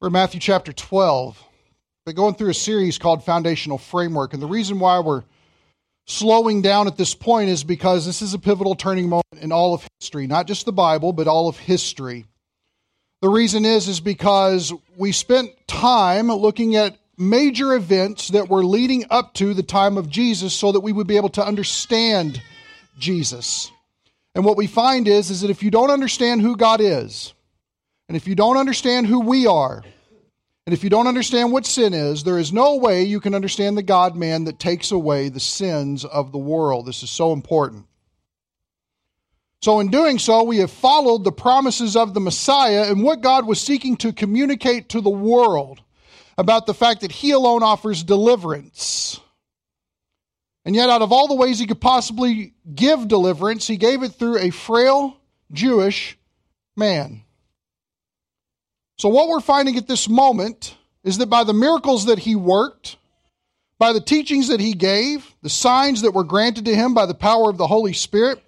We're in Matthew chapter 12. but going through a series called Foundational Framework. And the reason why we're slowing down at this point is because this is a pivotal turning moment in all of history, not just the Bible, but all of history. The reason is is because we spent time looking at major events that were leading up to the time of Jesus so that we would be able to understand Jesus. And what we find is is that if you don't understand who God is, and if you don't understand who we are, and if you don't understand what sin is, there is no way you can understand the God man that takes away the sins of the world. This is so important. So, in doing so, we have followed the promises of the Messiah and what God was seeking to communicate to the world about the fact that He alone offers deliverance. And yet, out of all the ways He could possibly give deliverance, He gave it through a frail Jewish man. So, what we're finding at this moment is that by the miracles that he worked, by the teachings that he gave, the signs that were granted to him by the power of the Holy Spirit,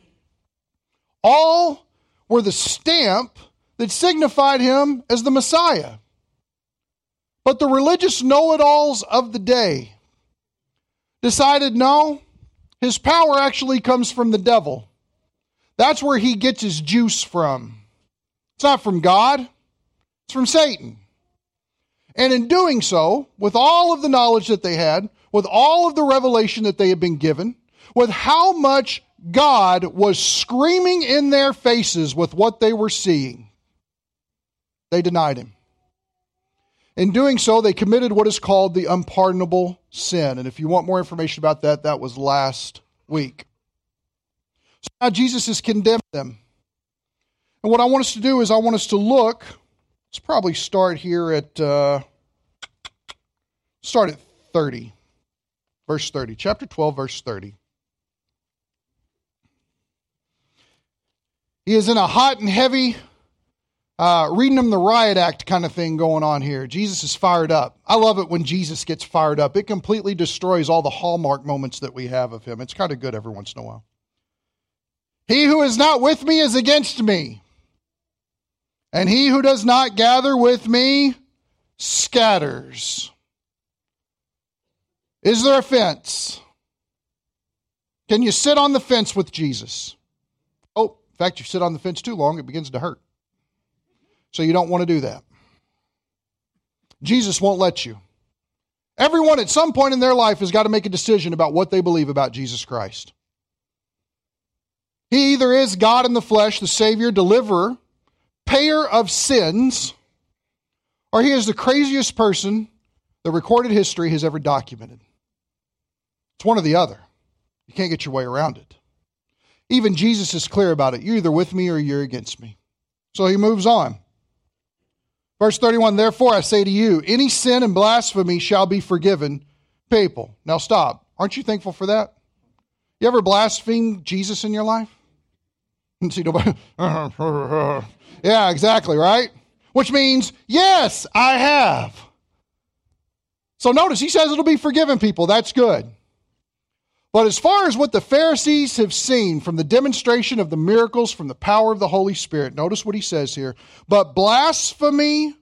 all were the stamp that signified him as the Messiah. But the religious know it alls of the day decided no, his power actually comes from the devil. That's where he gets his juice from. It's not from God. It's from Satan. And in doing so, with all of the knowledge that they had, with all of the revelation that they had been given, with how much God was screaming in their faces with what they were seeing, they denied him. In doing so, they committed what is called the unpardonable sin. And if you want more information about that, that was last week. So now Jesus has condemned them. And what I want us to do is I want us to look Let's probably start here at uh, start at 30. Verse 30. Chapter 12, verse 30. He is in a hot and heavy uh, reading them the riot act kind of thing going on here. Jesus is fired up. I love it when Jesus gets fired up. It completely destroys all the hallmark moments that we have of him. It's kind of good every once in a while. He who is not with me is against me. And he who does not gather with me scatters. Is there a fence? Can you sit on the fence with Jesus? Oh, in fact, you sit on the fence too long, it begins to hurt. So you don't want to do that. Jesus won't let you. Everyone at some point in their life has got to make a decision about what they believe about Jesus Christ. He either is God in the flesh, the Savior, deliverer, payer of sins, or he is the craziest person that recorded history has ever documented. It's one or the other. You can't get your way around it. Even Jesus is clear about it. You're either with me or you're against me. So he moves on. Verse 31 Therefore I say to you, any sin and blasphemy shall be forgiven people. Now stop. Aren't you thankful for that? You ever blaspheme Jesus in your life? See nobody. Yeah, exactly, right? Which means, yes, I have. So notice, he says it'll be forgiven people. That's good. But as far as what the Pharisees have seen from the demonstration of the miracles from the power of the Holy Spirit, notice what he says here. But blasphemy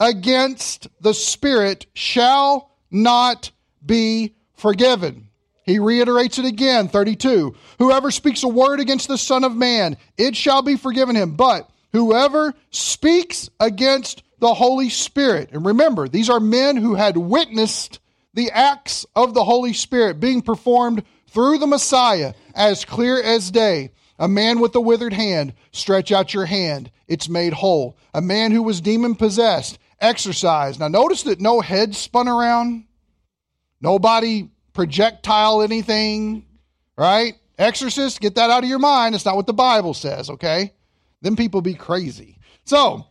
against the Spirit shall not be forgiven. He reiterates it again, 32. Whoever speaks a word against the Son of Man, it shall be forgiven him. But whoever speaks against the Holy Spirit. And remember, these are men who had witnessed the acts of the Holy Spirit being performed through the Messiah as clear as day. A man with a withered hand, stretch out your hand, it's made whole. A man who was demon possessed, exorcised. Now, notice that no head spun around, nobody projectile anything, right? Exorcist, get that out of your mind. It's not what the Bible says, okay? Then people be crazy. So,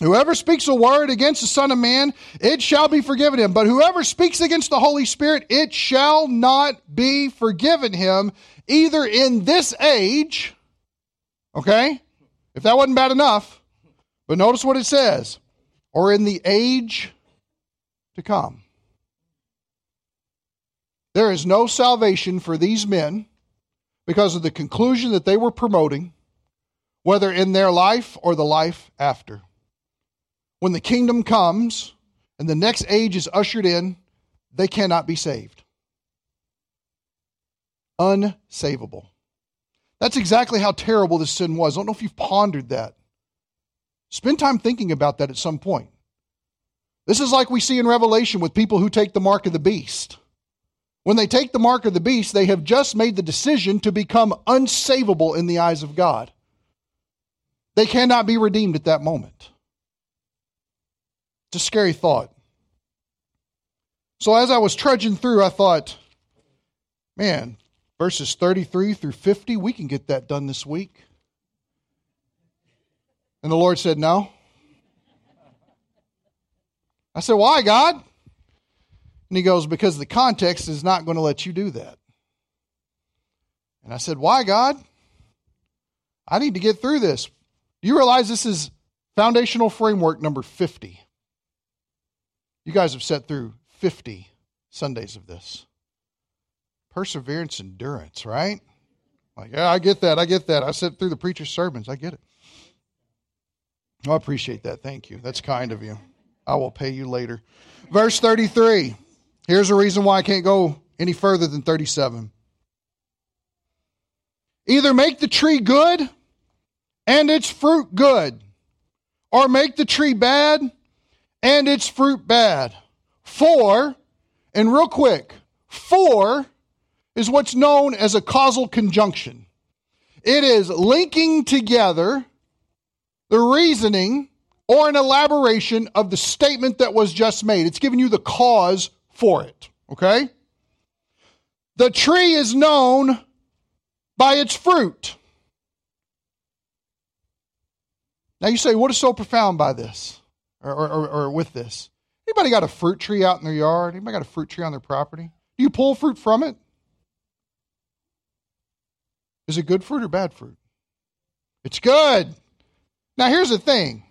whoever speaks a word against the Son of Man, it shall be forgiven him. But whoever speaks against the Holy Spirit, it shall not be forgiven him, either in this age, okay? If that wasn't bad enough, but notice what it says, or in the age to come. There is no salvation for these men because of the conclusion that they were promoting whether in their life or the life after. when the kingdom comes and the next age is ushered in, they cannot be saved. Unsavable. That's exactly how terrible this sin was. I don't know if you've pondered that. Spend time thinking about that at some point. This is like we see in Revelation with people who take the mark of the beast. When they take the mark of the beast, they have just made the decision to become unsavable in the eyes of God. They cannot be redeemed at that moment. It's a scary thought. So as I was trudging through, I thought, man, verses 33 through 50, we can get that done this week. And the Lord said, no. I said, why, God? And he goes, Because the context is not going to let you do that. And I said, Why, God? I need to get through this. Do you realize this is foundational framework number 50? You guys have sat through 50 Sundays of this. Perseverance, endurance, right? Like, yeah, I get that. I get that. I sit through the preacher's sermons. I get it. I appreciate that. Thank you. That's kind of you. I will pay you later. Verse 33. Here's a reason why I can't go any further than 37. Either make the tree good and its fruit good, or make the tree bad and its fruit bad. For, and real quick, for is what's known as a causal conjunction. It is linking together the reasoning or an elaboration of the statement that was just made. It's giving you the cause for it. Okay? The tree is known by its fruit. Now you say, what is so profound by this or, or, or, with this? Anybody got a fruit tree out in their yard? Anybody got a fruit tree on their property? Do you pull fruit from it? Is it good fruit or bad fruit? It's good. Now here's the thing,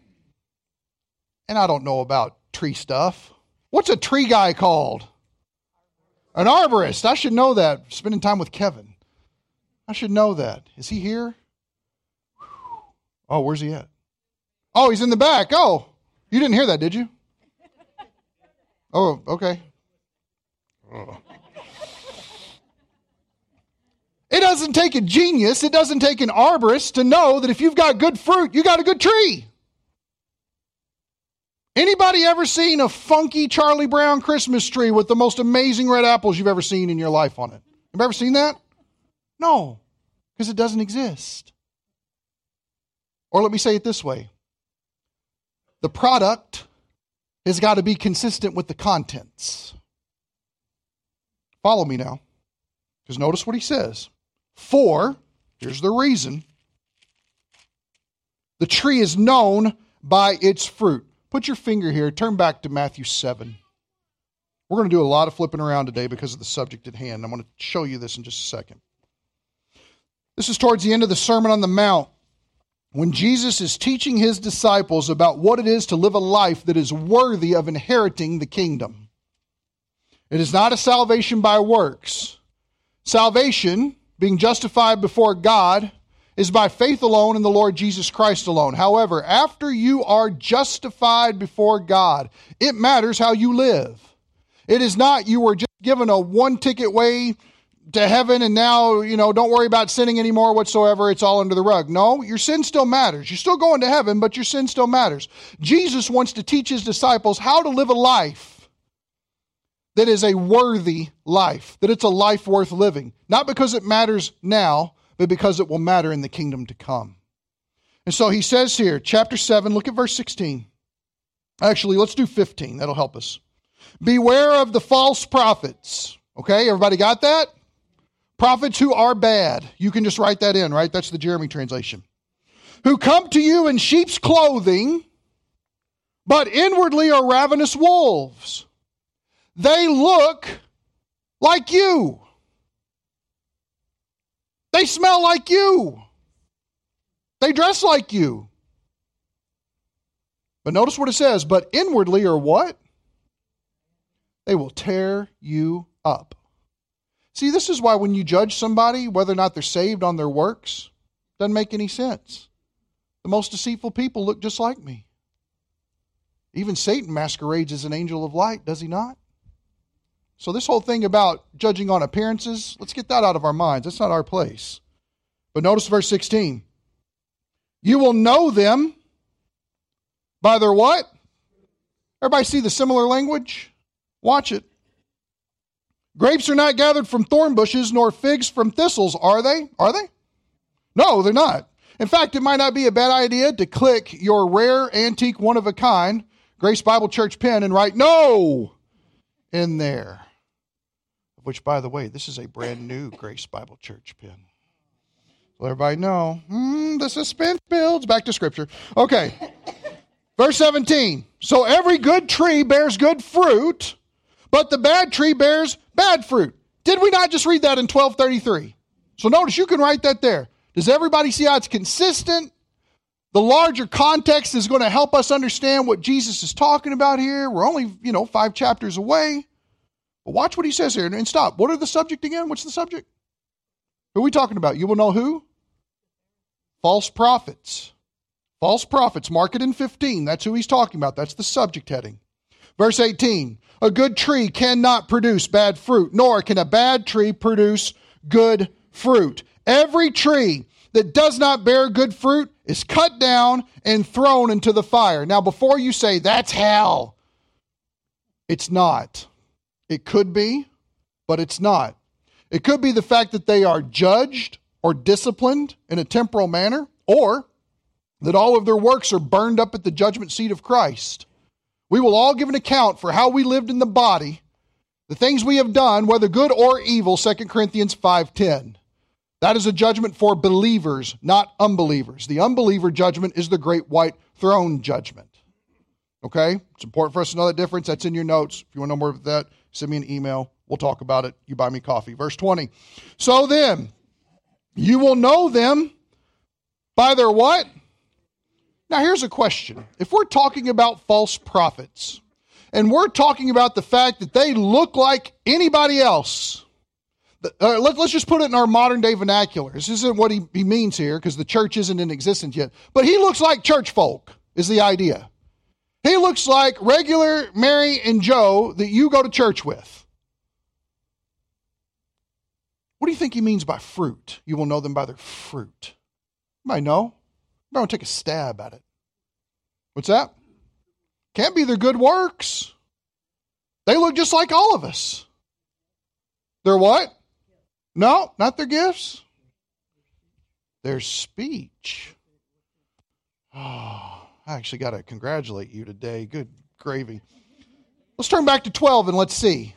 and I don't know about tree stuff. What's a tree guy called? An arborist. I should know that. Spending time with Kevin. I should know that. Is he here? Oh, where's he at? Oh, he's in the back. Oh, you didn't hear that, did you? Oh, okay. Oh. It doesn't take a genius, it doesn't take an arborist to know that if you've got good fruit, you got a good tree. Anybody ever seen a funky Charlie Brown Christmas tree with the most amazing red apples you've ever seen in your life on it? Have you ever seen that? No, because it doesn't exist. Or let me say it this way the product has got to be consistent with the contents. Follow me now, because notice what he says. For, here's the reason the tree is known by its fruit. Put your finger here, turn back to Matthew 7. We're going to do a lot of flipping around today because of the subject at hand. I'm going to show you this in just a second. This is towards the end of the Sermon on the Mount when Jesus is teaching his disciples about what it is to live a life that is worthy of inheriting the kingdom. It is not a salvation by works. Salvation, being justified before God, is by faith alone in the Lord Jesus Christ alone. However, after you are justified before God, it matters how you live. It is not you were just given a one ticket way to heaven and now, you know, don't worry about sinning anymore whatsoever. It's all under the rug. No, your sin still matters. You're still going to heaven, but your sin still matters. Jesus wants to teach his disciples how to live a life that is a worthy life, that it's a life worth living. Not because it matters now, but because it will matter in the kingdom to come. And so he says here, chapter 7, look at verse 16. Actually, let's do 15. That'll help us. Beware of the false prophets. Okay, everybody got that? Prophets who are bad. You can just write that in, right? That's the Jeremy translation. Who come to you in sheep's clothing, but inwardly are ravenous wolves. They look like you they smell like you. They dress like you. But notice what it says, but inwardly or what? They will tear you up. See, this is why when you judge somebody, whether or not they're saved on their works, doesn't make any sense. The most deceitful people look just like me. Even Satan masquerades as an angel of light, does he not? So, this whole thing about judging on appearances, let's get that out of our minds. That's not our place. But notice verse 16. You will know them by their what? Everybody see the similar language? Watch it. Grapes are not gathered from thorn bushes, nor figs from thistles, are they? Are they? No, they're not. In fact, it might not be a bad idea to click your rare, antique, one of a kind Grace Bible Church pen and write no in there. Which, by the way, this is a brand new Grace Bible Church pen. Let everybody know. Mm, the suspense builds. Back to Scripture. Okay. Verse 17. So every good tree bears good fruit, but the bad tree bears bad fruit. Did we not just read that in 1233? So notice you can write that there. Does everybody see how it's consistent? The larger context is going to help us understand what Jesus is talking about here. We're only, you know, five chapters away. But watch what he says here and stop. What are the subject again? What's the subject? Who are we talking about? You will know who? False prophets. False prophets, mark it in 15. That's who he's talking about. That's the subject heading. Verse 18 A good tree cannot produce bad fruit, nor can a bad tree produce good fruit. Every tree that does not bear good fruit is cut down and thrown into the fire. Now, before you say that's hell, it's not. It could be, but it's not. It could be the fact that they are judged or disciplined in a temporal manner, or that all of their works are burned up at the judgment seat of Christ. We will all give an account for how we lived in the body, the things we have done, whether good or evil, 2 Corinthians 5:10. That is a judgment for believers, not unbelievers. The unbeliever judgment is the great white throne judgment. Okay? It's important for us to know that difference. That's in your notes. If you want to know more about that, send me an email. We'll talk about it. You buy me coffee. Verse 20. So then, you will know them by their what? Now, here's a question. If we're talking about false prophets, and we're talking about the fact that they look like anybody else, uh, let, us just put it in our modern day vernacular. This isn't what he, he means here because the church isn't in existence yet. But he looks like church folk, is the idea. He looks like regular Mary and Joe that you go to church with. What do you think he means by fruit? You will know them by their fruit. Might know. To take a stab at it. What's that? Can't be their good works. They look just like all of us. They're what? No, not their gifts. Their speech. Oh, I actually got to congratulate you today. Good gravy. Let's turn back to 12 and let's see.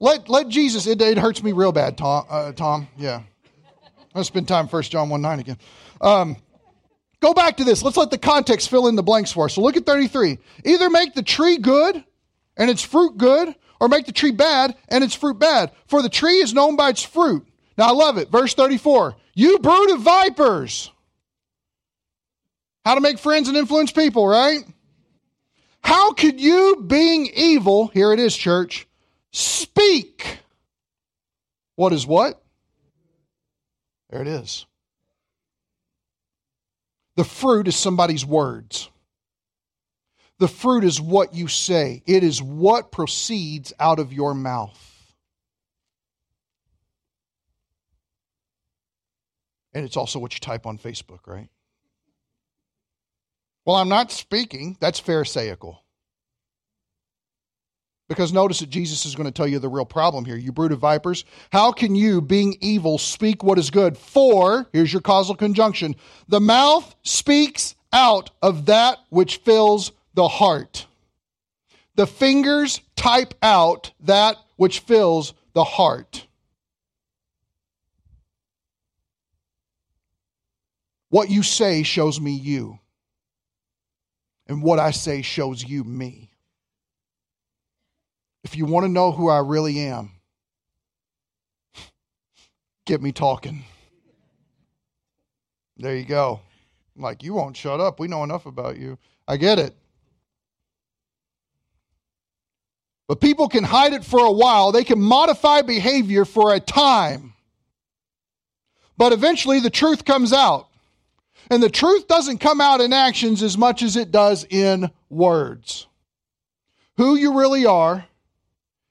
Let, let Jesus, it, it hurts me real bad, Tom. Uh, Tom. Yeah. Let's spend time 1 John 1 9 again. Um, go back to this. Let's let the context fill in the blanks for us. So look at 33. Either make the tree good and its fruit good, or make the tree bad and its fruit bad. For the tree is known by its fruit. Now I love it. Verse 34 You brood of vipers. How to make friends and influence people, right? How could you, being evil, here it is, church, speak? What is what? There it is. The fruit is somebody's words. The fruit is what you say, it is what proceeds out of your mouth. And it's also what you type on Facebook, right? Well, I'm not speaking. That's Pharisaical. Because notice that Jesus is going to tell you the real problem here. You brood of vipers, how can you, being evil, speak what is good? For, here's your causal conjunction, the mouth speaks out of that which fills the heart. The fingers type out that which fills the heart. What you say shows me you, and what I say shows you me. If you want to know who I really am, get me talking. There you go. like, you won't shut up. We know enough about you. I get it. But people can hide it for a while, they can modify behavior for a time. But eventually the truth comes out. And the truth doesn't come out in actions as much as it does in words. who you really are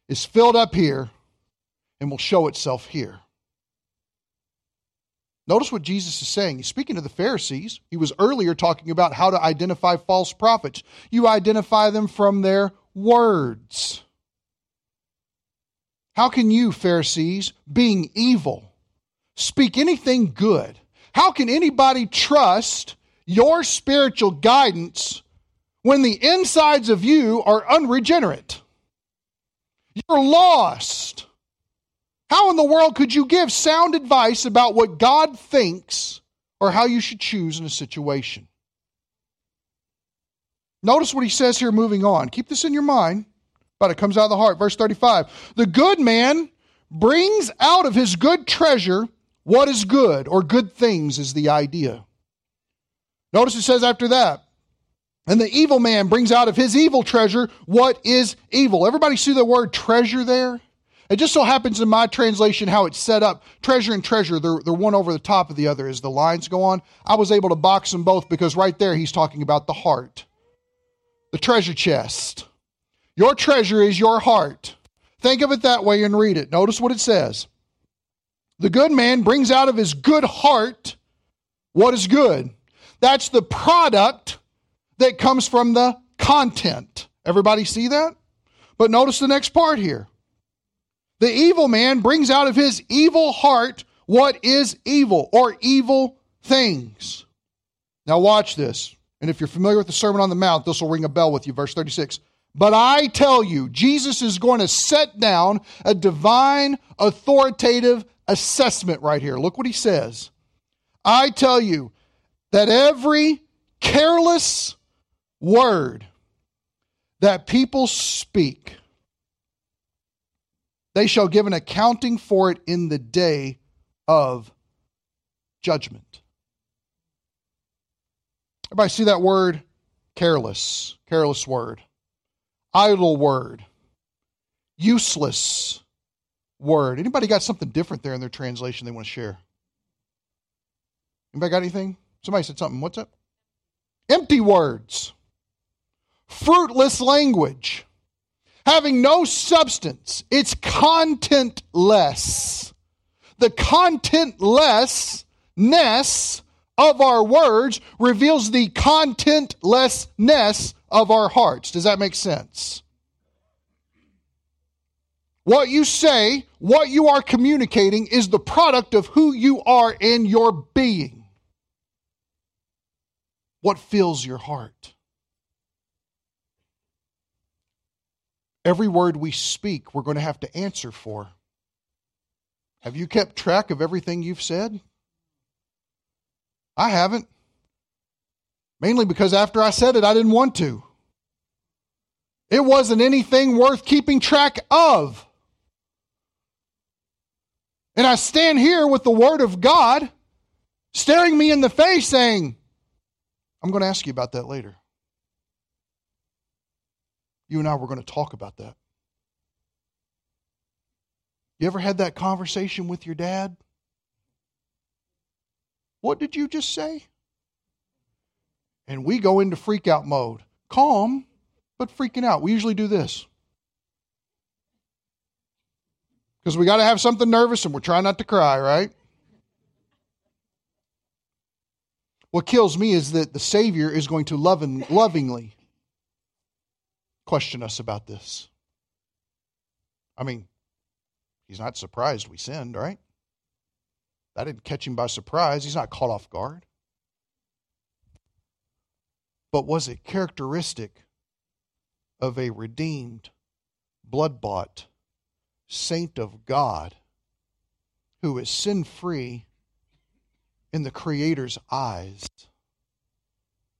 is filled up here and will show itself here. Notice what Jesus is saying. He's speaking to the Pharisees. He was earlier talking about how to identify false prophets. You identify them from their words. How can you, Pharisees, being evil, speak anything good? How can anybody trust your spiritual guidance when the insides of you are unregenerate? You're lost. How in the world could you give sound advice about what God thinks or how you should choose in a situation? Notice what he says here moving on. Keep this in your mind, but it comes out of the heart. Verse 35 The good man brings out of his good treasure what is good, or good things is the idea. Notice it says after that, and the evil man brings out of his evil treasure what is evil. Everybody see the word treasure there? It just so happens in my translation how it's set up. Treasure and treasure, they're, they're one over the top of the other as the lines go on. I was able to box them both because right there he's talking about the heart, the treasure chest. Your treasure is your heart. Think of it that way and read it. Notice what it says. The good man brings out of his good heart what is good. That's the product that comes from the content. Everybody see that? But notice the next part here. The evil man brings out of his evil heart what is evil or evil things. Now, watch this. And if you're familiar with the Sermon on the Mount, this will ring a bell with you. Verse 36. But I tell you, Jesus is going to set down a divine, authoritative assessment right here. Look what he says. I tell you that every careless word that people speak, they shall give an accounting for it in the day of judgment. Everybody see that word? Careless. Careless word. Idle word. Useless word. Anybody got something different there in their translation they want to share? Anybody got anything? Somebody said something. What's up? Empty words. Fruitless language having no substance. It's contentless. The contentlessness of our words reveals the contentlessness of our hearts. Does that make sense? What you say, what you are communicating, is the product of who you are in your being. What fills your heart? Every word we speak, we're going to have to answer for. Have you kept track of everything you've said? I haven't. Mainly because after I said it, I didn't want to. It wasn't anything worth keeping track of. And I stand here with the Word of God staring me in the face saying, I'm going to ask you about that later. You and I were going to talk about that. You ever had that conversation with your dad? What did you just say? And we go into freak out mode. Calm, but freaking out. We usually do this. Because we got to have something nervous and we're trying not to cry, right? What kills me is that the Savior is going to loving, lovingly question us about this. I mean, he's not surprised we sinned, right? That didn't catch him by surprise. He's not caught off guard. But was it characteristic of a redeemed, blood bought saint of God who is sin free in the Creator's eyes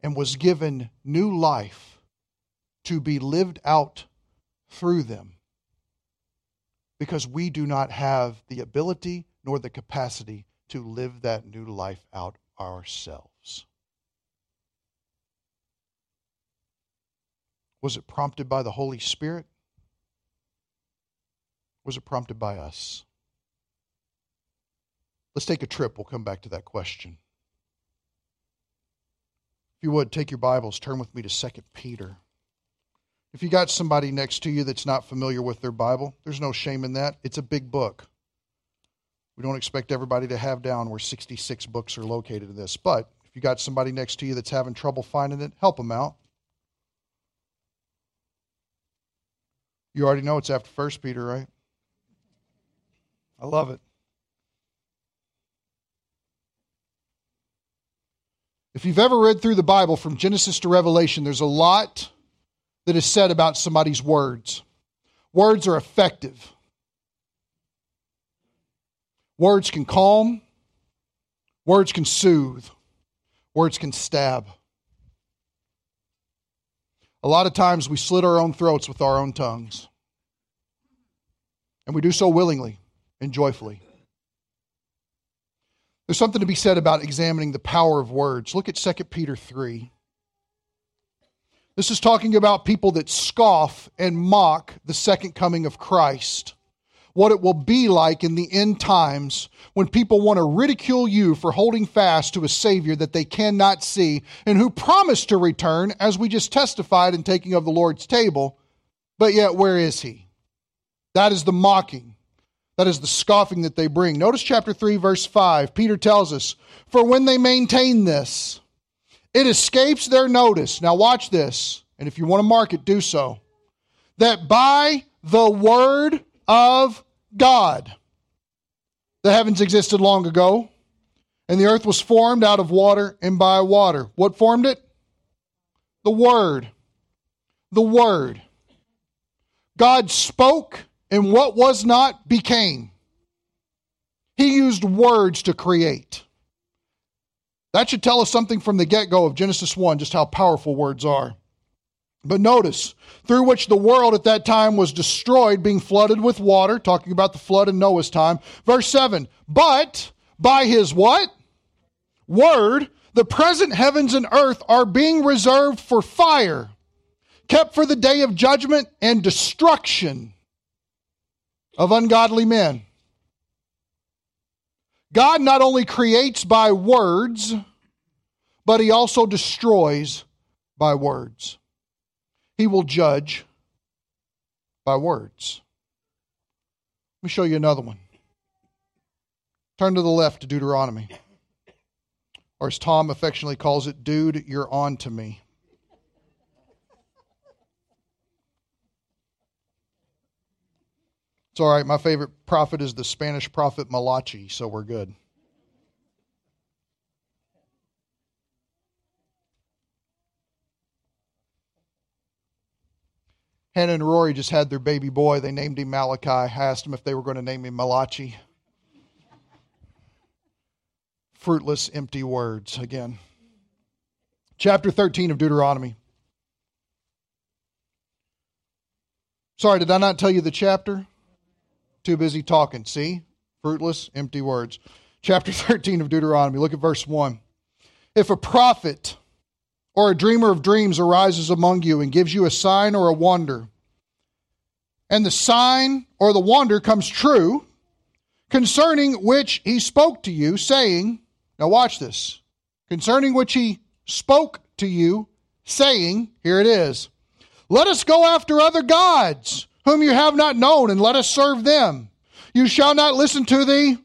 and was given new life to be lived out through them because we do not have the ability nor the capacity to live that new life out ourselves. Was it prompted by the Holy Spirit? Was it prompted by us? Let's take a trip. We'll come back to that question. If you would, take your Bibles, turn with me to 2 Peter. If you got somebody next to you that's not familiar with their Bible, there's no shame in that. It's a big book. We don't expect everybody to have down where 66 books are located in this. But if you got somebody next to you that's having trouble finding it, help them out. You already know it's after First Peter, right? I love it. If you've ever read through the Bible from Genesis to Revelation, there's a lot that is said about somebody's words. Words are effective. Words can calm, words can soothe, words can stab. A lot of times we slit our own throats with our own tongues. And we do so willingly and joyfully. There's something to be said about examining the power of words. Look at 2 Peter 3. This is talking about people that scoff and mock the second coming of Christ. What it will be like in the end times when people want to ridicule you for holding fast to a Savior that they cannot see and who promised to return, as we just testified in taking of the Lord's table. But yet, where is He? That is the mocking. That is the scoffing that they bring. Notice chapter 3, verse 5. Peter tells us, For when they maintain this, it escapes their notice. Now, watch this. And if you want to mark it, do so. That by the word of God, the heavens existed long ago, and the earth was formed out of water and by water. What formed it? The Word. The Word. God spoke, and what was not became. He used words to create. That should tell us something from the get go of Genesis 1, just how powerful words are. But notice, through which the world at that time was destroyed, being flooded with water, talking about the flood in Noah's time. Verse 7 But by his what? Word, the present heavens and earth are being reserved for fire, kept for the day of judgment and destruction of ungodly men. God not only creates by words, but he also destroys by words. He will judge by words. Let me show you another one. Turn to the left to Deuteronomy. Or as Tom affectionately calls it, dude, you're on to me. It's all right. My favorite prophet is the Spanish prophet Malachi, so we're good. Hannah and Rory just had their baby boy. They named him Malachi. I asked them if they were going to name him Malachi. Fruitless, empty words again. Chapter 13 of Deuteronomy. Sorry, did I not tell you the chapter? Too busy talking. See? Fruitless, empty words. Chapter 13 of Deuteronomy. Look at verse 1. If a prophet or a dreamer of dreams arises among you and gives you a sign or a wonder, and the sign or the wonder comes true, concerning which he spoke to you, saying, Now watch this, concerning which he spoke to you, saying, Here it is, let us go after other gods, whom you have not known, and let us serve them. You shall not listen to the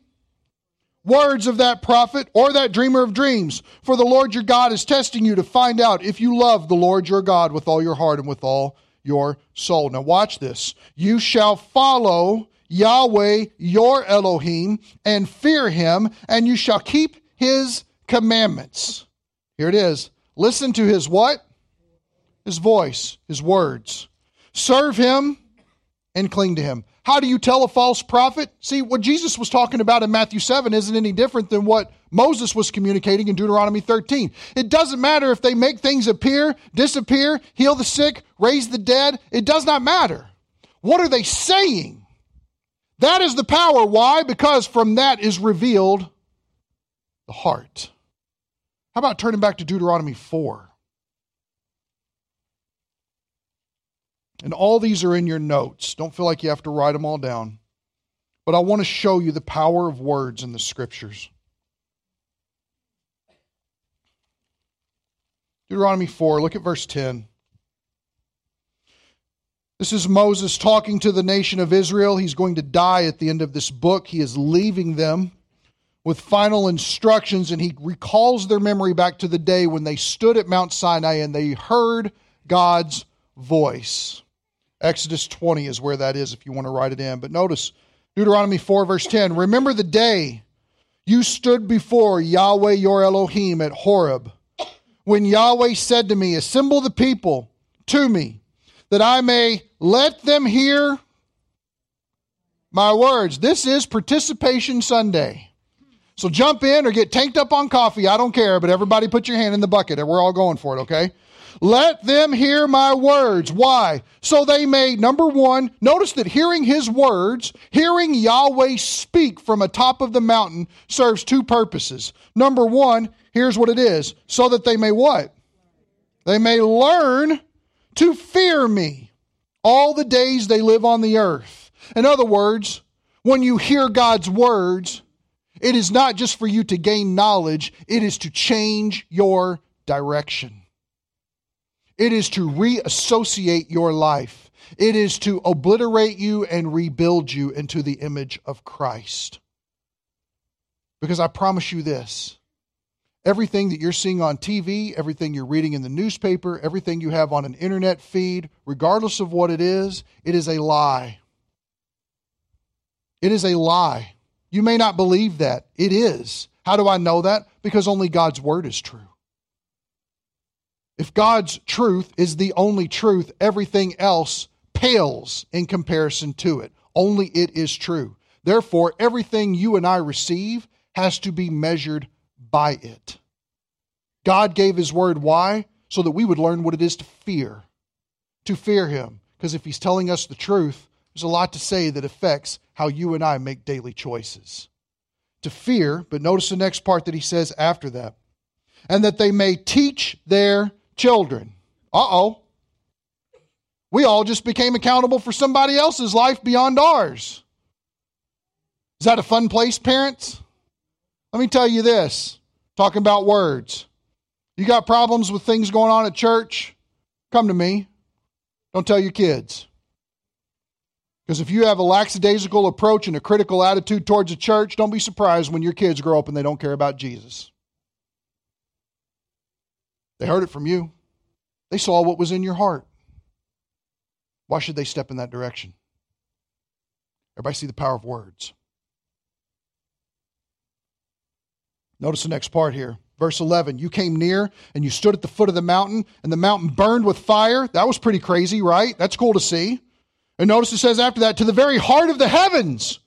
words of that prophet or that dreamer of dreams. For the Lord your God is testing you to find out if you love the Lord your God with all your heart and with all your soul. Now, watch this. You shall follow Yahweh your Elohim and fear him, and you shall keep his commandments. Here it is. Listen to his what? His voice, his words. Serve him and cling to him. How do you tell a false prophet? See, what Jesus was talking about in Matthew 7 isn't any different than what Moses was communicating in Deuteronomy 13. It doesn't matter if they make things appear, disappear, heal the sick, raise the dead. It does not matter. What are they saying? That is the power. Why? Because from that is revealed the heart. How about turning back to Deuteronomy 4? And all these are in your notes. Don't feel like you have to write them all down. But I want to show you the power of words in the scriptures. Deuteronomy 4, look at verse 10. This is Moses talking to the nation of Israel. He's going to die at the end of this book. He is leaving them with final instructions, and he recalls their memory back to the day when they stood at Mount Sinai and they heard God's voice. Exodus 20 is where that is if you want to write it in. But notice Deuteronomy 4, verse 10 Remember the day you stood before Yahweh your Elohim at Horeb, when Yahweh said to me, Assemble the people to me, that I may let them hear my words. This is Participation Sunday. So jump in or get tanked up on coffee. I don't care, but everybody put your hand in the bucket and we're all going for it, okay? Let them hear my words. Why? So they may, number one, notice that hearing his words, hearing Yahweh speak from atop of the mountain serves two purposes. Number one, here's what it is so that they may what? They may learn to fear me all the days they live on the earth. In other words, when you hear God's words, it is not just for you to gain knowledge, it is to change your direction. It is to reassociate your life. It is to obliterate you and rebuild you into the image of Christ. Because I promise you this everything that you're seeing on TV, everything you're reading in the newspaper, everything you have on an internet feed, regardless of what it is, it is a lie. It is a lie. You may not believe that. It is. How do I know that? Because only God's word is true. If God's truth is the only truth, everything else pales in comparison to it. Only it is true. Therefore, everything you and I receive has to be measured by it. God gave His word. Why? So that we would learn what it is to fear. To fear Him. Because if He's telling us the truth, there's a lot to say that affects how you and I make daily choices. To fear, but notice the next part that He says after that. And that they may teach their children. Uh oh. We all just became accountable for somebody else's life beyond ours. Is that a fun place, parents? Let me tell you this talking about words. You got problems with things going on at church? Come to me. Don't tell your kids. Because if you have a lackadaisical approach and a critical attitude towards the church, don't be surprised when your kids grow up and they don't care about Jesus. They heard it from you, they saw what was in your heart. Why should they step in that direction? Everybody see the power of words. Notice the next part here. Verse 11, you came near and you stood at the foot of the mountain, and the mountain burned with fire. That was pretty crazy, right? That's cool to see. And notice it says after that, to the very heart of the heavens.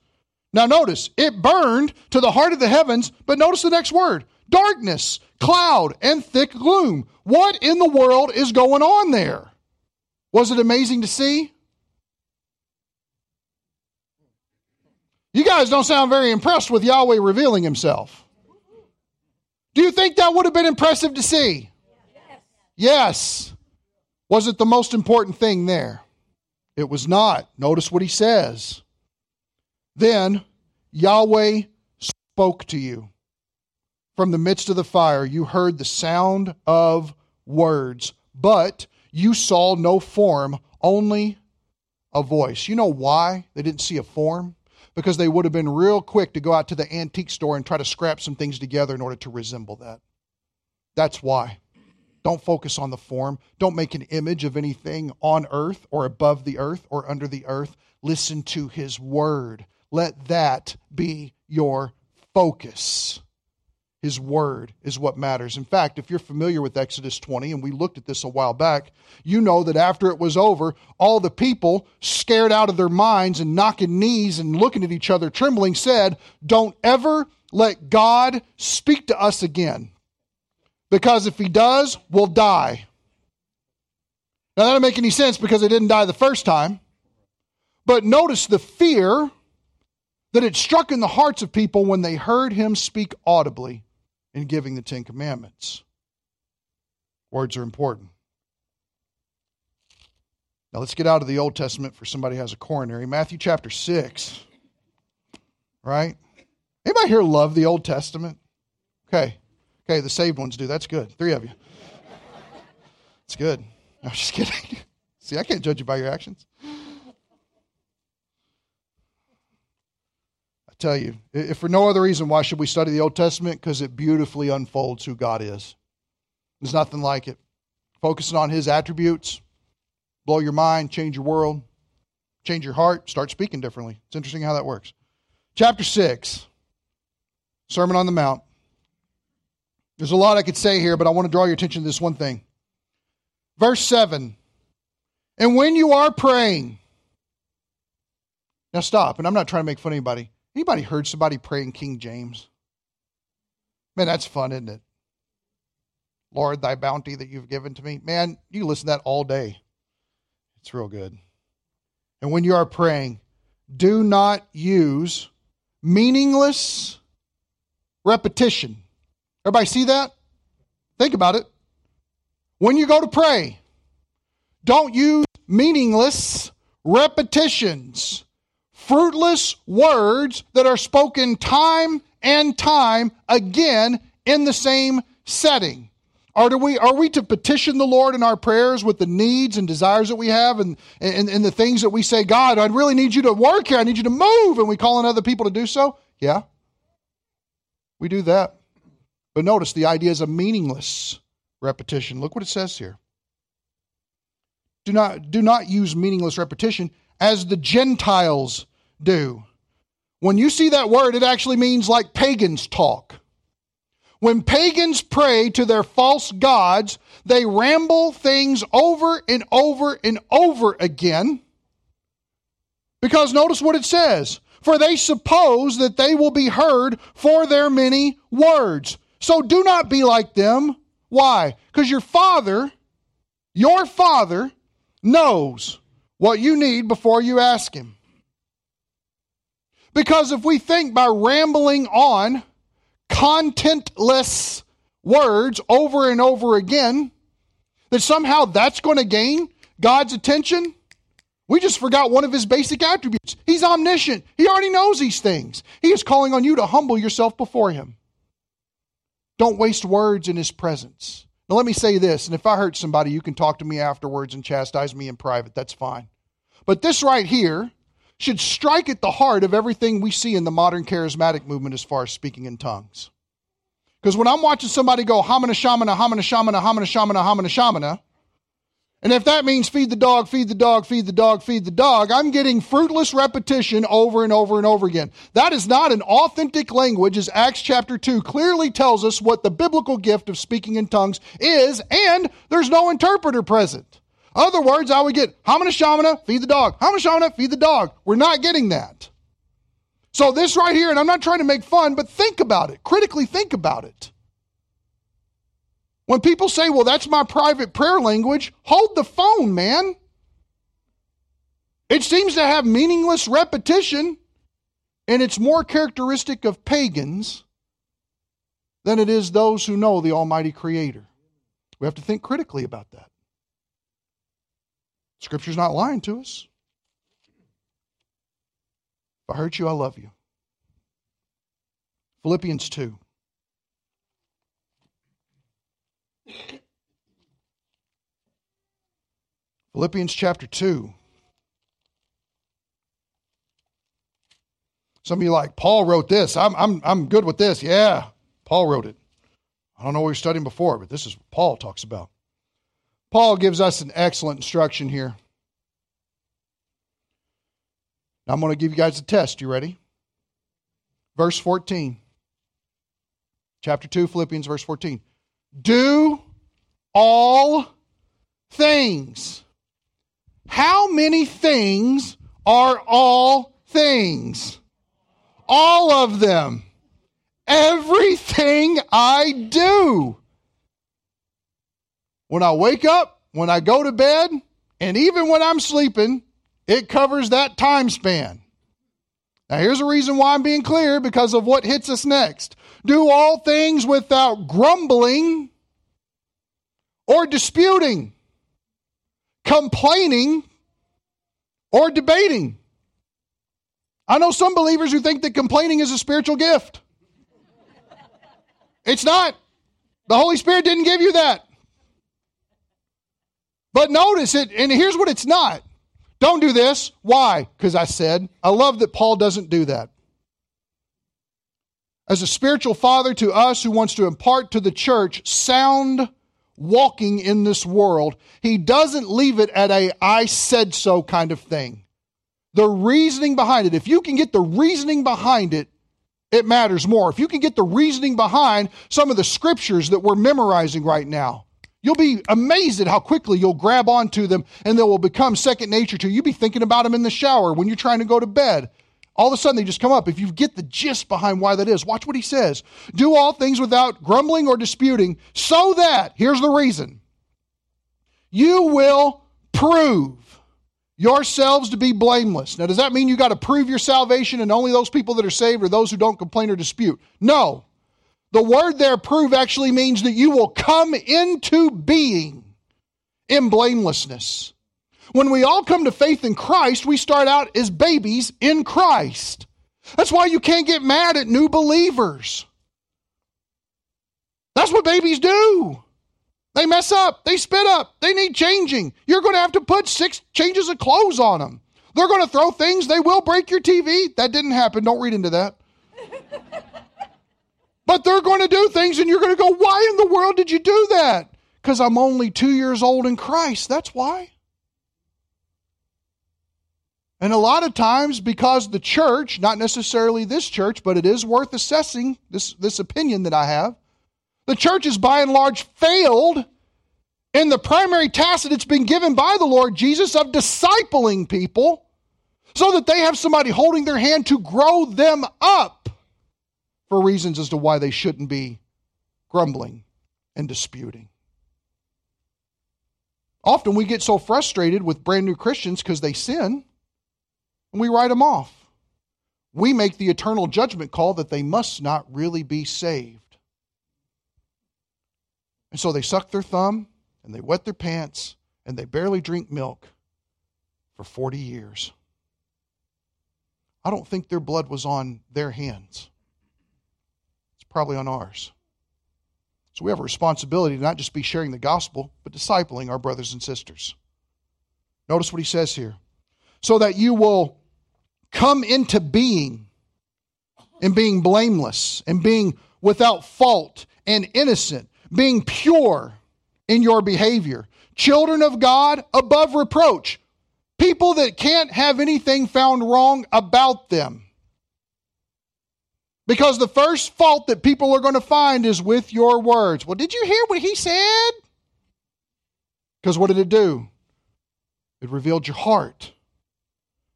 Now, notice, it burned to the heart of the heavens, but notice the next word darkness, cloud, and thick gloom. What in the world is going on there? Was it amazing to see? You guys don't sound very impressed with Yahweh revealing himself. Do you think that would have been impressive to see? Yes. Was it the most important thing there? It was not. Notice what he says. Then Yahweh spoke to you. From the midst of the fire, you heard the sound of words, but you saw no form, only a voice. You know why they didn't see a form? Because they would have been real quick to go out to the antique store and try to scrap some things together in order to resemble that. That's why. Don't focus on the form. Don't make an image of anything on earth or above the earth or under the earth. Listen to his word. Let that be your focus. His word is what matters. In fact, if you're familiar with Exodus 20, and we looked at this a while back, you know that after it was over, all the people, scared out of their minds and knocking knees and looking at each other, trembling, said, Don't ever let God speak to us again. Because if he does, we'll die. Now, that doesn't make any sense because they didn't die the first time. But notice the fear that it struck in the hearts of people when they heard him speak audibly in giving the Ten Commandments. Words are important. Now let's get out of the Old Testament for somebody has a coronary. Matthew chapter 6. Right? Anybody here love the Old Testament? Okay. Okay, the saved ones do. That's good. Three of you. It's good. I'm just kidding. See, I can't judge you by your actions. I tell you, if for no other reason, why should we study the Old Testament? Because it beautifully unfolds who God is. There's nothing like it. Focusing on His attributes, blow your mind, change your world, change your heart, start speaking differently. It's interesting how that works. Chapter 6, Sermon on the Mount. There's a lot I could say here, but I want to draw your attention to this one thing. Verse 7 And when you are praying, now stop, and I'm not trying to make fun of anybody. Anybody heard somebody praying King James? Man, that's fun, isn't it? Lord, thy bounty that you've given to me. Man, you listen to that all day. It's real good. And when you are praying, do not use meaningless repetition. Everybody see that? Think about it. When you go to pray, don't use meaningless repetitions, fruitless words that are spoken time and time again in the same setting. Are, we, are we to petition the Lord in our prayers with the needs and desires that we have and, and, and the things that we say, God, I really need you to work here. I need you to move. And we call on other people to do so? Yeah. We do that. But notice the idea is a meaningless repetition. Look what it says here. Do not, do not use meaningless repetition as the Gentiles do. When you see that word, it actually means like pagans talk. When pagans pray to their false gods, they ramble things over and over and over again. Because notice what it says for they suppose that they will be heard for their many words. So do not be like them. Why? Because your Father, your Father, knows what you need before you ask Him. Because if we think by rambling on contentless words over and over again, that somehow that's going to gain God's attention, we just forgot one of his basic attributes. He's omniscient. He already knows these things. He is calling on you to humble yourself before him. Don't waste words in his presence. Now, let me say this, and if I hurt somebody, you can talk to me afterwards and chastise me in private. That's fine. But this right here should strike at the heart of everything we see in the modern charismatic movement as far as speaking in tongues. Because when I'm watching somebody go hamana shamana, hamana shamana, hamana shamana, hamana shamana, and if that means feed the dog, feed the dog, feed the dog, feed the dog, I'm getting fruitless repetition over and over and over again. That is not an authentic language, as Acts chapter 2 clearly tells us what the biblical gift of speaking in tongues is, and there's no interpreter present. Other words, I would get hamana shamana, feed the dog, hamana shamana, feed the dog. We're not getting that. So this right here, and I'm not trying to make fun, but think about it. Critically think about it. When people say, well, that's my private prayer language, hold the phone, man. It seems to have meaningless repetition, and it's more characteristic of pagans than it is those who know the Almighty Creator. We have to think critically about that. Scripture's not lying to us. If I hurt you, I love you. Philippians 2. Philippians chapter 2. Some of you like, Paul wrote this. I'm, I'm, I'm good with this. Yeah, Paul wrote it. I don't know what you're studying before, but this is what Paul talks about. Paul gives us an excellent instruction here. I'm going to give you guys a test. You ready? Verse 14. Chapter 2, Philippians, verse 14 do all things. How many things are all things? All of them. Everything I do. When I wake up, when I go to bed, and even when I'm sleeping, it covers that time span. Now, here's a reason why I'm being clear because of what hits us next. Do all things without grumbling or disputing, complaining or debating. I know some believers who think that complaining is a spiritual gift. It's not. The Holy Spirit didn't give you that. But notice it, and here's what it's not. Don't do this. Why? Because I said. I love that Paul doesn't do that. As a spiritual father to us who wants to impart to the church sound walking in this world, he doesn't leave it at a I said so kind of thing. The reasoning behind it, if you can get the reasoning behind it, it matters more. If you can get the reasoning behind some of the scriptures that we're memorizing right now, you'll be amazed at how quickly you'll grab onto them and they will become second nature to you. You'll be thinking about them in the shower when you're trying to go to bed. All of a sudden, they just come up. If you get the gist behind why that is, watch what he says. Do all things without grumbling or disputing, so that, here's the reason, you will prove yourselves to be blameless. Now, does that mean you got to prove your salvation and only those people that are saved are those who don't complain or dispute? No. The word there, prove, actually means that you will come into being in blamelessness. When we all come to faith in Christ, we start out as babies in Christ. That's why you can't get mad at new believers. That's what babies do. They mess up, they spit up, they need changing. You're going to have to put six changes of clothes on them. They're going to throw things, they will break your TV. That didn't happen. Don't read into that. But they're going to do things, and you're going to go, Why in the world did you do that? Because I'm only two years old in Christ. That's why. And a lot of times, because the church, not necessarily this church, but it is worth assessing this, this opinion that I have, the church has by and large failed in the primary task that it's been given by the Lord Jesus of discipling people so that they have somebody holding their hand to grow them up for reasons as to why they shouldn't be grumbling and disputing. Often we get so frustrated with brand new Christians because they sin, and we write them off. We make the eternal judgment call that they must not really be saved. And so they suck their thumb and they wet their pants and they barely drink milk for 40 years. I don't think their blood was on their hands. Probably on ours. So we have a responsibility to not just be sharing the gospel, but discipling our brothers and sisters. Notice what he says here. So that you will come into being and being blameless and being without fault and innocent being pure in your behavior. Children of God above reproach. People that can't have anything found wrong about them. Because the first fault that people are going to find is with your words. Well, did you hear what he said? Because what did it do? It revealed your heart.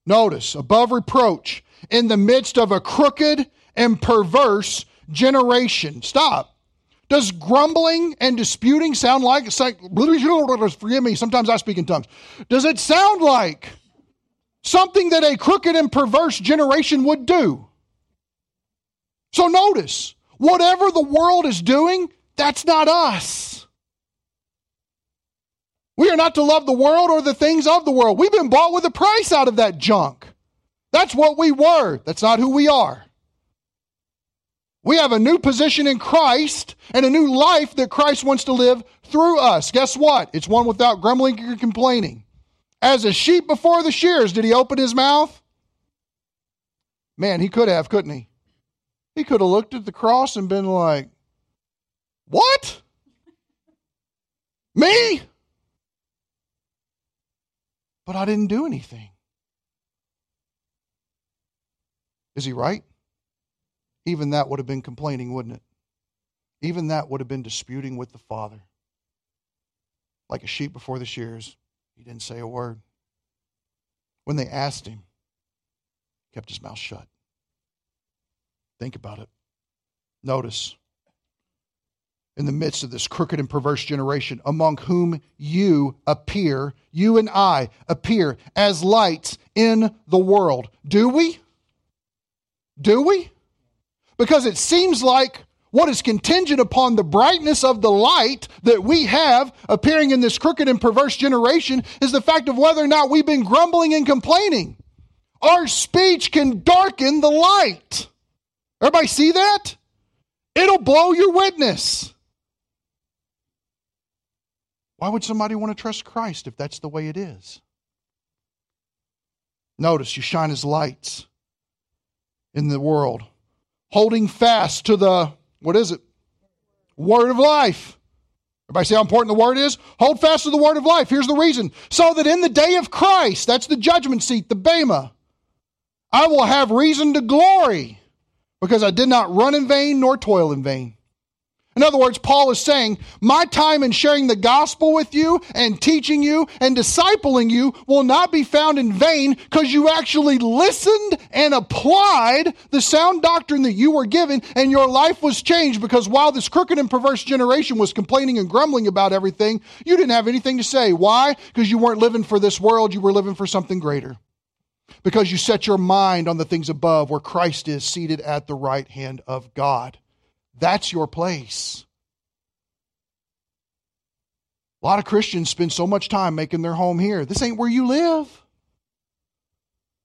Notice, above reproach, in the midst of a crooked and perverse generation. Stop. Does grumbling and disputing sound like, it's like forgive me, sometimes I speak in tongues. Does it sound like something that a crooked and perverse generation would do? So notice, whatever the world is doing, that's not us. We are not to love the world or the things of the world. We've been bought with a price out of that junk. That's what we were. That's not who we are. We have a new position in Christ and a new life that Christ wants to live through us. Guess what? It's one without grumbling or complaining. As a sheep before the shears, did he open his mouth? Man, he could have, couldn't he? He could have looked at the cross and been like, What? Me? But I didn't do anything. Is he right? even that would have been complaining, wouldn't it? Even that would have been disputing with the Father. Like a sheep before the shears, he didn't say a word. When they asked him, he kept his mouth shut. Think about it. Notice, in the midst of this crooked and perverse generation, among whom you appear, you and I appear as lights in the world. Do we? Do we? because it seems like what is contingent upon the brightness of the light that we have appearing in this crooked and perverse generation is the fact of whether or not we've been grumbling and complaining. Our speech can darken the light. Everybody see that? It'll blow your witness. Why would somebody want to trust Christ if that's the way it is? Notice you shine as lights in the world, holding fast to the, what is it? Word of life. Everybody see how important the word is? Hold fast to the word of life. Here's the reason. So that in the day of Christ, that's the judgment seat, the Bema, I will have reason to glory because I did not run in vain nor toil in vain. In other words, Paul is saying, My time in sharing the gospel with you and teaching you and discipling you will not be found in vain because you actually listened and applied the sound doctrine that you were given, and your life was changed because while this crooked and perverse generation was complaining and grumbling about everything, you didn't have anything to say. Why? Because you weren't living for this world, you were living for something greater. Because you set your mind on the things above where Christ is seated at the right hand of God. That's your place. A lot of Christians spend so much time making their home here. This ain't where you live.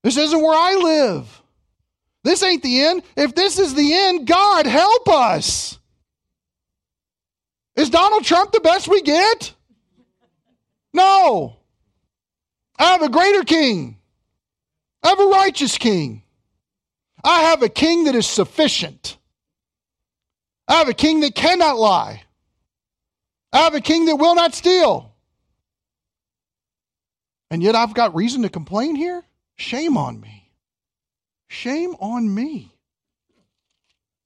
This isn't where I live. This ain't the end. If this is the end, God help us. Is Donald Trump the best we get? No. I have a greater king. I have a righteous king. I have a king that is sufficient. I have a king that cannot lie. I have a king that will not steal. And yet I've got reason to complain here? Shame on me. Shame on me.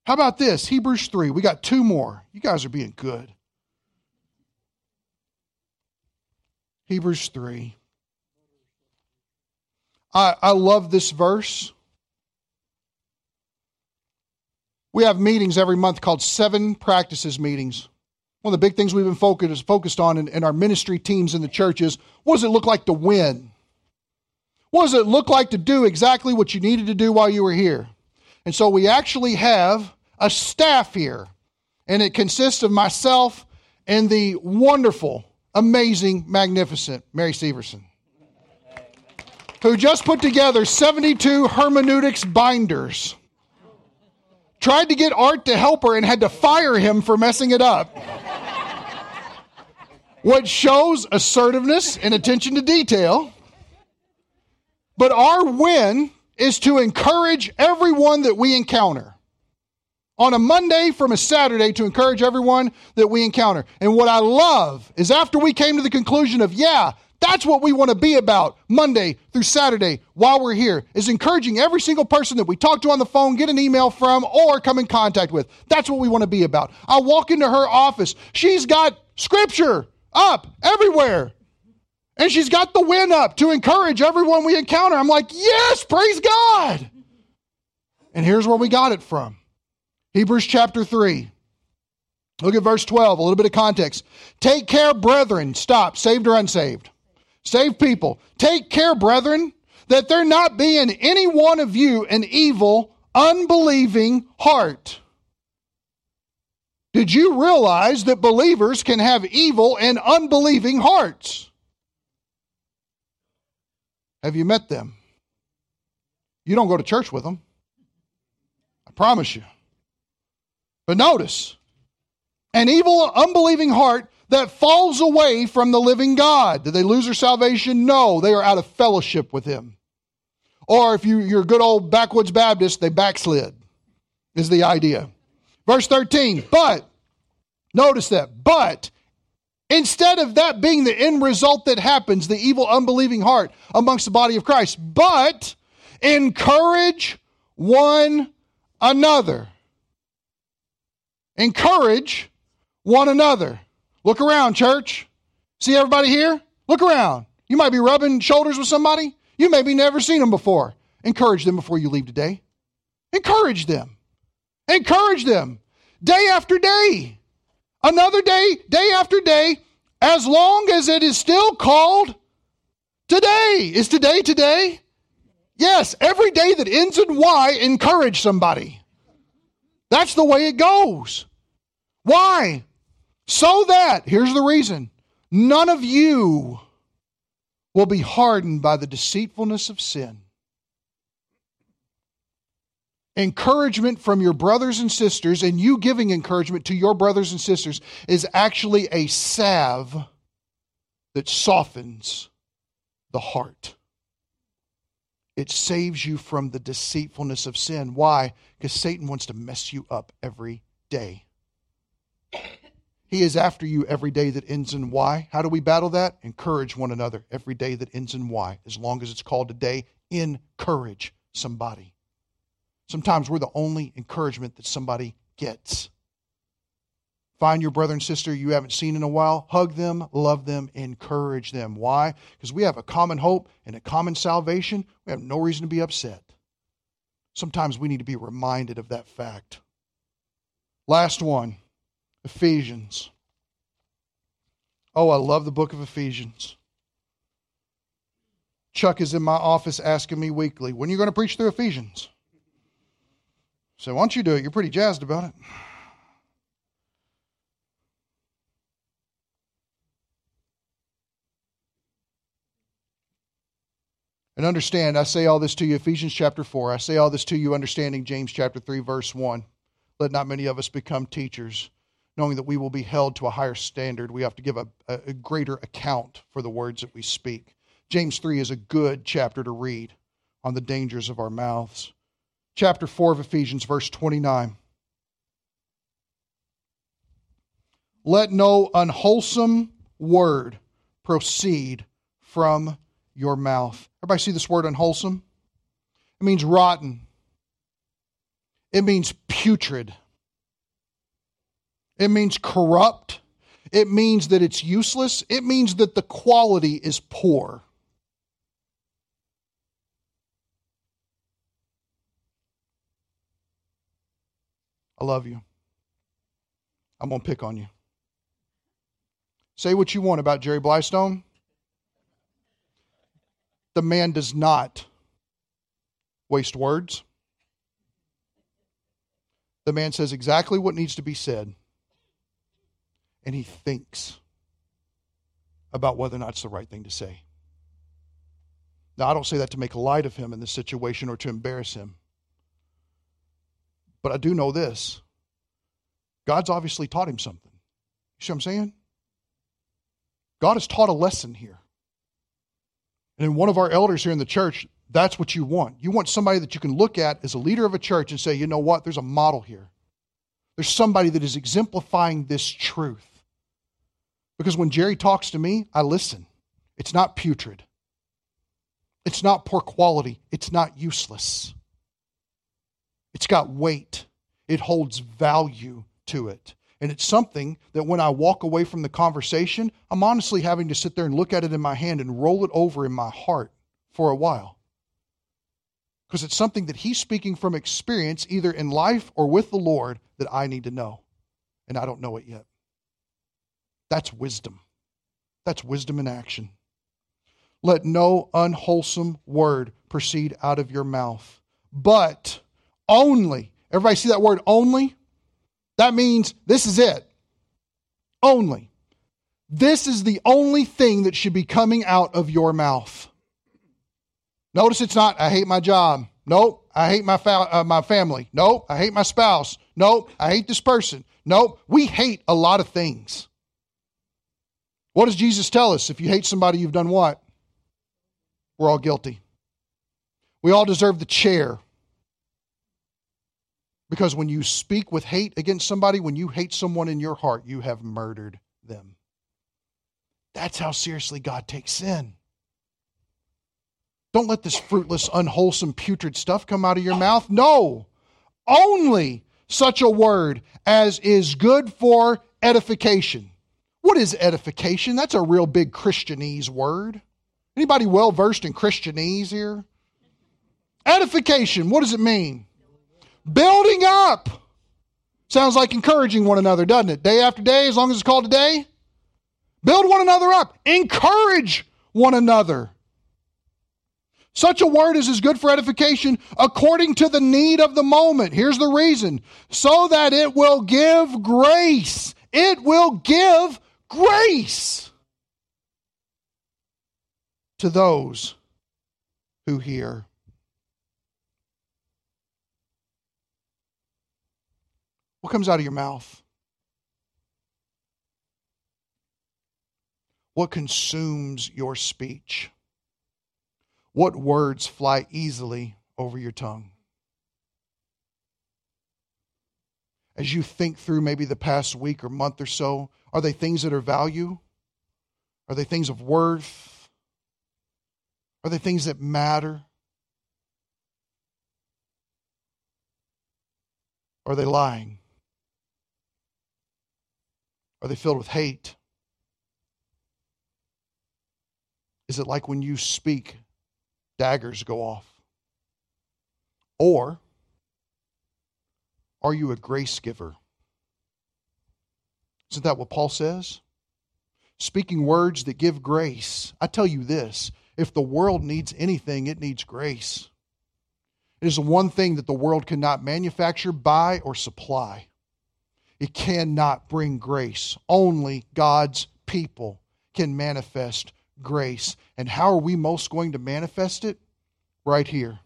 How about this? Hebrews 3. We got two more. You guys are being good. Hebrews 3. I, I love this verse. We have meetings every month called Seven Practices Meetings. One of the big things we've been focused, focused on in, in our ministry teams in the church is what does it look like to win? What does it look like to do exactly what you needed to do while you were here? And so we actually have a staff here, and it consists of myself and the wonderful, amazing, magnificent Mary Severson, who just put together 72 hermeneutics binders tried to get Art to help her and had to fire him for messing it up. What shows assertiveness and attention to detail. But our win is to encourage everyone that we encounter. On a Monday from a Saturday to encourage everyone that we encounter. And what I love is after we came to the conclusion of, yeah, that's what we want to be about Monday through Saturday while we're here is encouraging every single person that we talk to on the phone, get an email from, or come in contact with. That's what we want to be about. I walk into her office. She's got scripture up everywhere. And she's got the win up to encourage everyone we encounter. I'm like, yes, praise God. And here's where we got it from Hebrews chapter 3. Look at verse 12, a little bit of context. Take care, brethren. Stop, saved or unsaved Save people. Take care, brethren, that there not be in any one of you an evil, unbelieving heart. Did you realize that believers can have evil and unbelieving hearts? Have you met them? You don't go to church with them. I promise you. But notice, an evil, unbelieving heart that falls away from the living God. Did they lose their salvation? No, they are out of fellowship with Him. Or if you, you're a good old backwoods Baptist, they backslid, is the idea. Verse 13, but, notice that, but, instead of that being the end result that happens, the evil, unbelieving heart amongst the body of Christ, but encourage one another. Encourage one another. Look around, church. See everybody here? Look around. You might be rubbing shoulders with somebody. You maybe never seen them before. Encourage them before you leave today. Encourage them. Encourage them day after day. Another day, day after day, as long as it is still called today. Is today today? Yes, every day that ends in Y, encourage somebody. That's the way it goes. Why? So that, here's the reason, none of you will be hardened by the deceitfulness of sin. Encouragement from your brothers and sisters, and you giving encouragement to your brothers and sisters, is actually a salve that softens the heart. It saves you from the deceitfulness of sin. Why? Because Satan wants to mess you up every day. He is after you every day that ends in Y. How do we battle that? Encourage one another every day that ends in Y. As long as it's called a day, encourage somebody. Sometimes we're the only encouragement that somebody gets. Find your brother and sister you haven't seen in a while, hug them, love them, encourage them. Why? Because we have a common hope and a common salvation. We have no reason to be upset. Sometimes we need to be reminded of that fact. Last one Ephesians. Oh, I love the book of Ephesians. Chuck is in my office asking me weekly, when are you going to preach through Ephesians? So, why don't you do it? You're pretty jazzed about it. And understand, I say all this to you, Ephesians chapter 4. I say all this to you, understanding James chapter 3, verse 1. Let not many of us become teachers, knowing that we will be held to a higher standard. We have to give a, a greater account for the words that we speak. James 3 is a good chapter to read on the dangers of our mouths. Chapter 4 of Ephesians, verse 29. Let no unwholesome word proceed from your mouth. Everybody see this word unwholesome? It means rotten. It means putrid. It means corrupt. It means that it's useless. It means that the quality is poor. I love you. I'm going to pick on you. Say what you want about Jerry Blystone the man does not waste words. The man says exactly what needs to be said, and he thinks about whether or not it's the right thing to say. Now, I don't say that to make light of him in this situation or to embarrass him. But I do know this God's obviously taught him something. You see what I'm saying? God has taught a lesson here. And in one of our elders here in the church, that's what you want. You want somebody that you can look at as a leader of a church and say, you know what, there's a model here. There's somebody that is exemplifying this truth. Because when Jerry talks to me, I listen. It's not putrid, it's not poor quality, it's not useless. It's got weight, it holds value to it. And it's something that when I walk away from the conversation, I'm honestly having to sit there and look at it in my hand and roll it over in my heart for a while. Because it's something that he's speaking from experience, either in life or with the Lord, that I need to know. And I don't know it yet. That's wisdom. That's wisdom in action. Let no unwholesome word proceed out of your mouth, but only. Everybody see that word only? That means this is it. Only. This is the only thing that should be coming out of your mouth. Notice it's not, I hate my job. Nope, I hate my, fa- uh, my family. Nope, I hate my spouse. Nope, I hate this person. Nope, we hate a lot of things. What does Jesus tell us? If you hate somebody, you've done what? We're all guilty. We all deserve the chair. Because when you speak with hate against somebody, when you hate someone in your heart, you have murdered them. That's how seriously God takes sin. Don't let this fruitless, unwholesome, putrid stuff come out of your mouth. No, only such a word as is good for edification. What is edification? That's a real big Christianese word. Anybody well versed in Christianese here? Edification, what does it mean? Building up. Sounds like encouraging one another, doesn't it? Day after day, as long as it's called a day. Build one another up. Encourage one another. Such a word is as good for edification according to the need of the moment. Here's the reason so that it will give grace. It will give grace to those who hear. What comes out of your mouth? What consumes your speech? What words fly easily over your tongue? As you think through maybe the past week or month or so, are they things that are value? Are they things of worth? Are they things that matter? Are they lying? Are they filled with hate? Is it like when you speak, daggers go off? Or are you a grace giver? Isn't that what Paul says? Speaking words that give grace. I tell you this if the world needs anything, it needs grace. It is the one thing that the world cannot manufacture, buy, or supply. It cannot bring grace. Only God's people can manifest grace. And how are we most going to manifest it? Right here.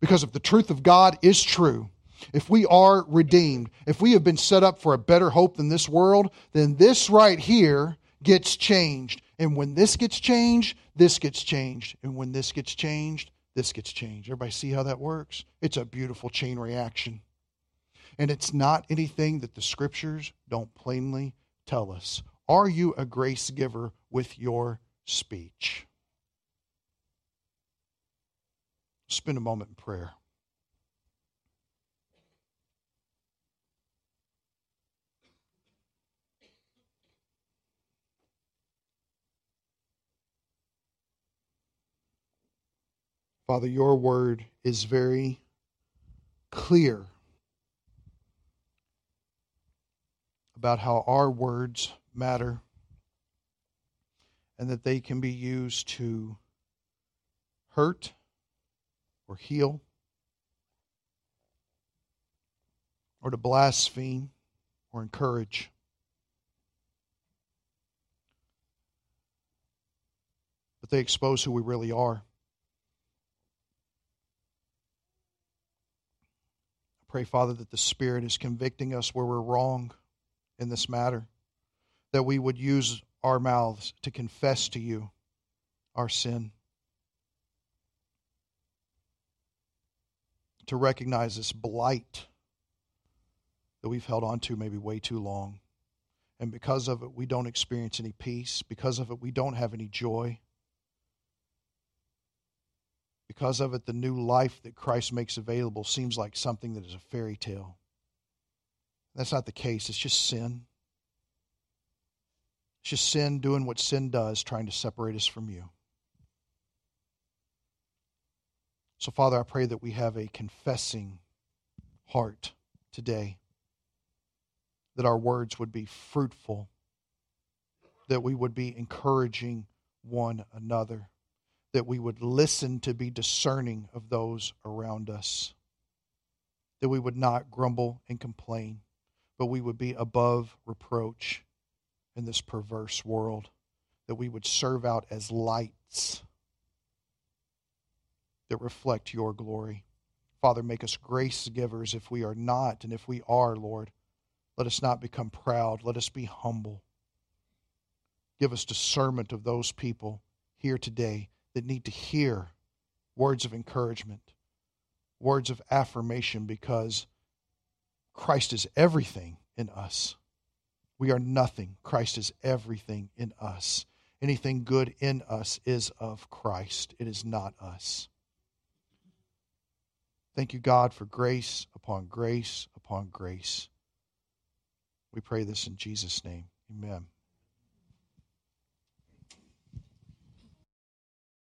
Because if the truth of God is true, if we are redeemed, if we have been set up for a better hope than this world, then this right here gets changed. And when this gets changed, this gets changed. And when this gets changed, this gets changed. Everybody see how that works? It's a beautiful chain reaction. And it's not anything that the scriptures don't plainly tell us. Are you a grace giver with your speech? Spend a moment in prayer. Father, your word is very clear about how our words matter and that they can be used to hurt or heal or to blaspheme or encourage. But they expose who we really are. Pray, Father, that the Spirit is convicting us where we're wrong in this matter, that we would use our mouths to confess to you our sin, to recognize this blight that we've held on to maybe way too long. And because of it, we don't experience any peace. Because of it, we don't have any joy. Because of it, the new life that Christ makes available seems like something that is a fairy tale. That's not the case. It's just sin. It's just sin doing what sin does, trying to separate us from you. So, Father, I pray that we have a confessing heart today, that our words would be fruitful, that we would be encouraging one another that we would listen to be discerning of those around us, that we would not grumble and complain, but we would be above reproach in this perverse world, that we would serve out as lights that reflect your glory. Father, make us grace givers if we are not, and if we are, Lord, let us not become proud. Let us be humble. Give us discernment of those people here today that need to hear words of encouragement, words of affirmation, because Christ is everything in us. We are nothing. Christ is everything in us. Anything good in us is of Christ, it is not us. Thank you, God, for grace upon grace upon grace. We pray this in Jesus' name. Amen.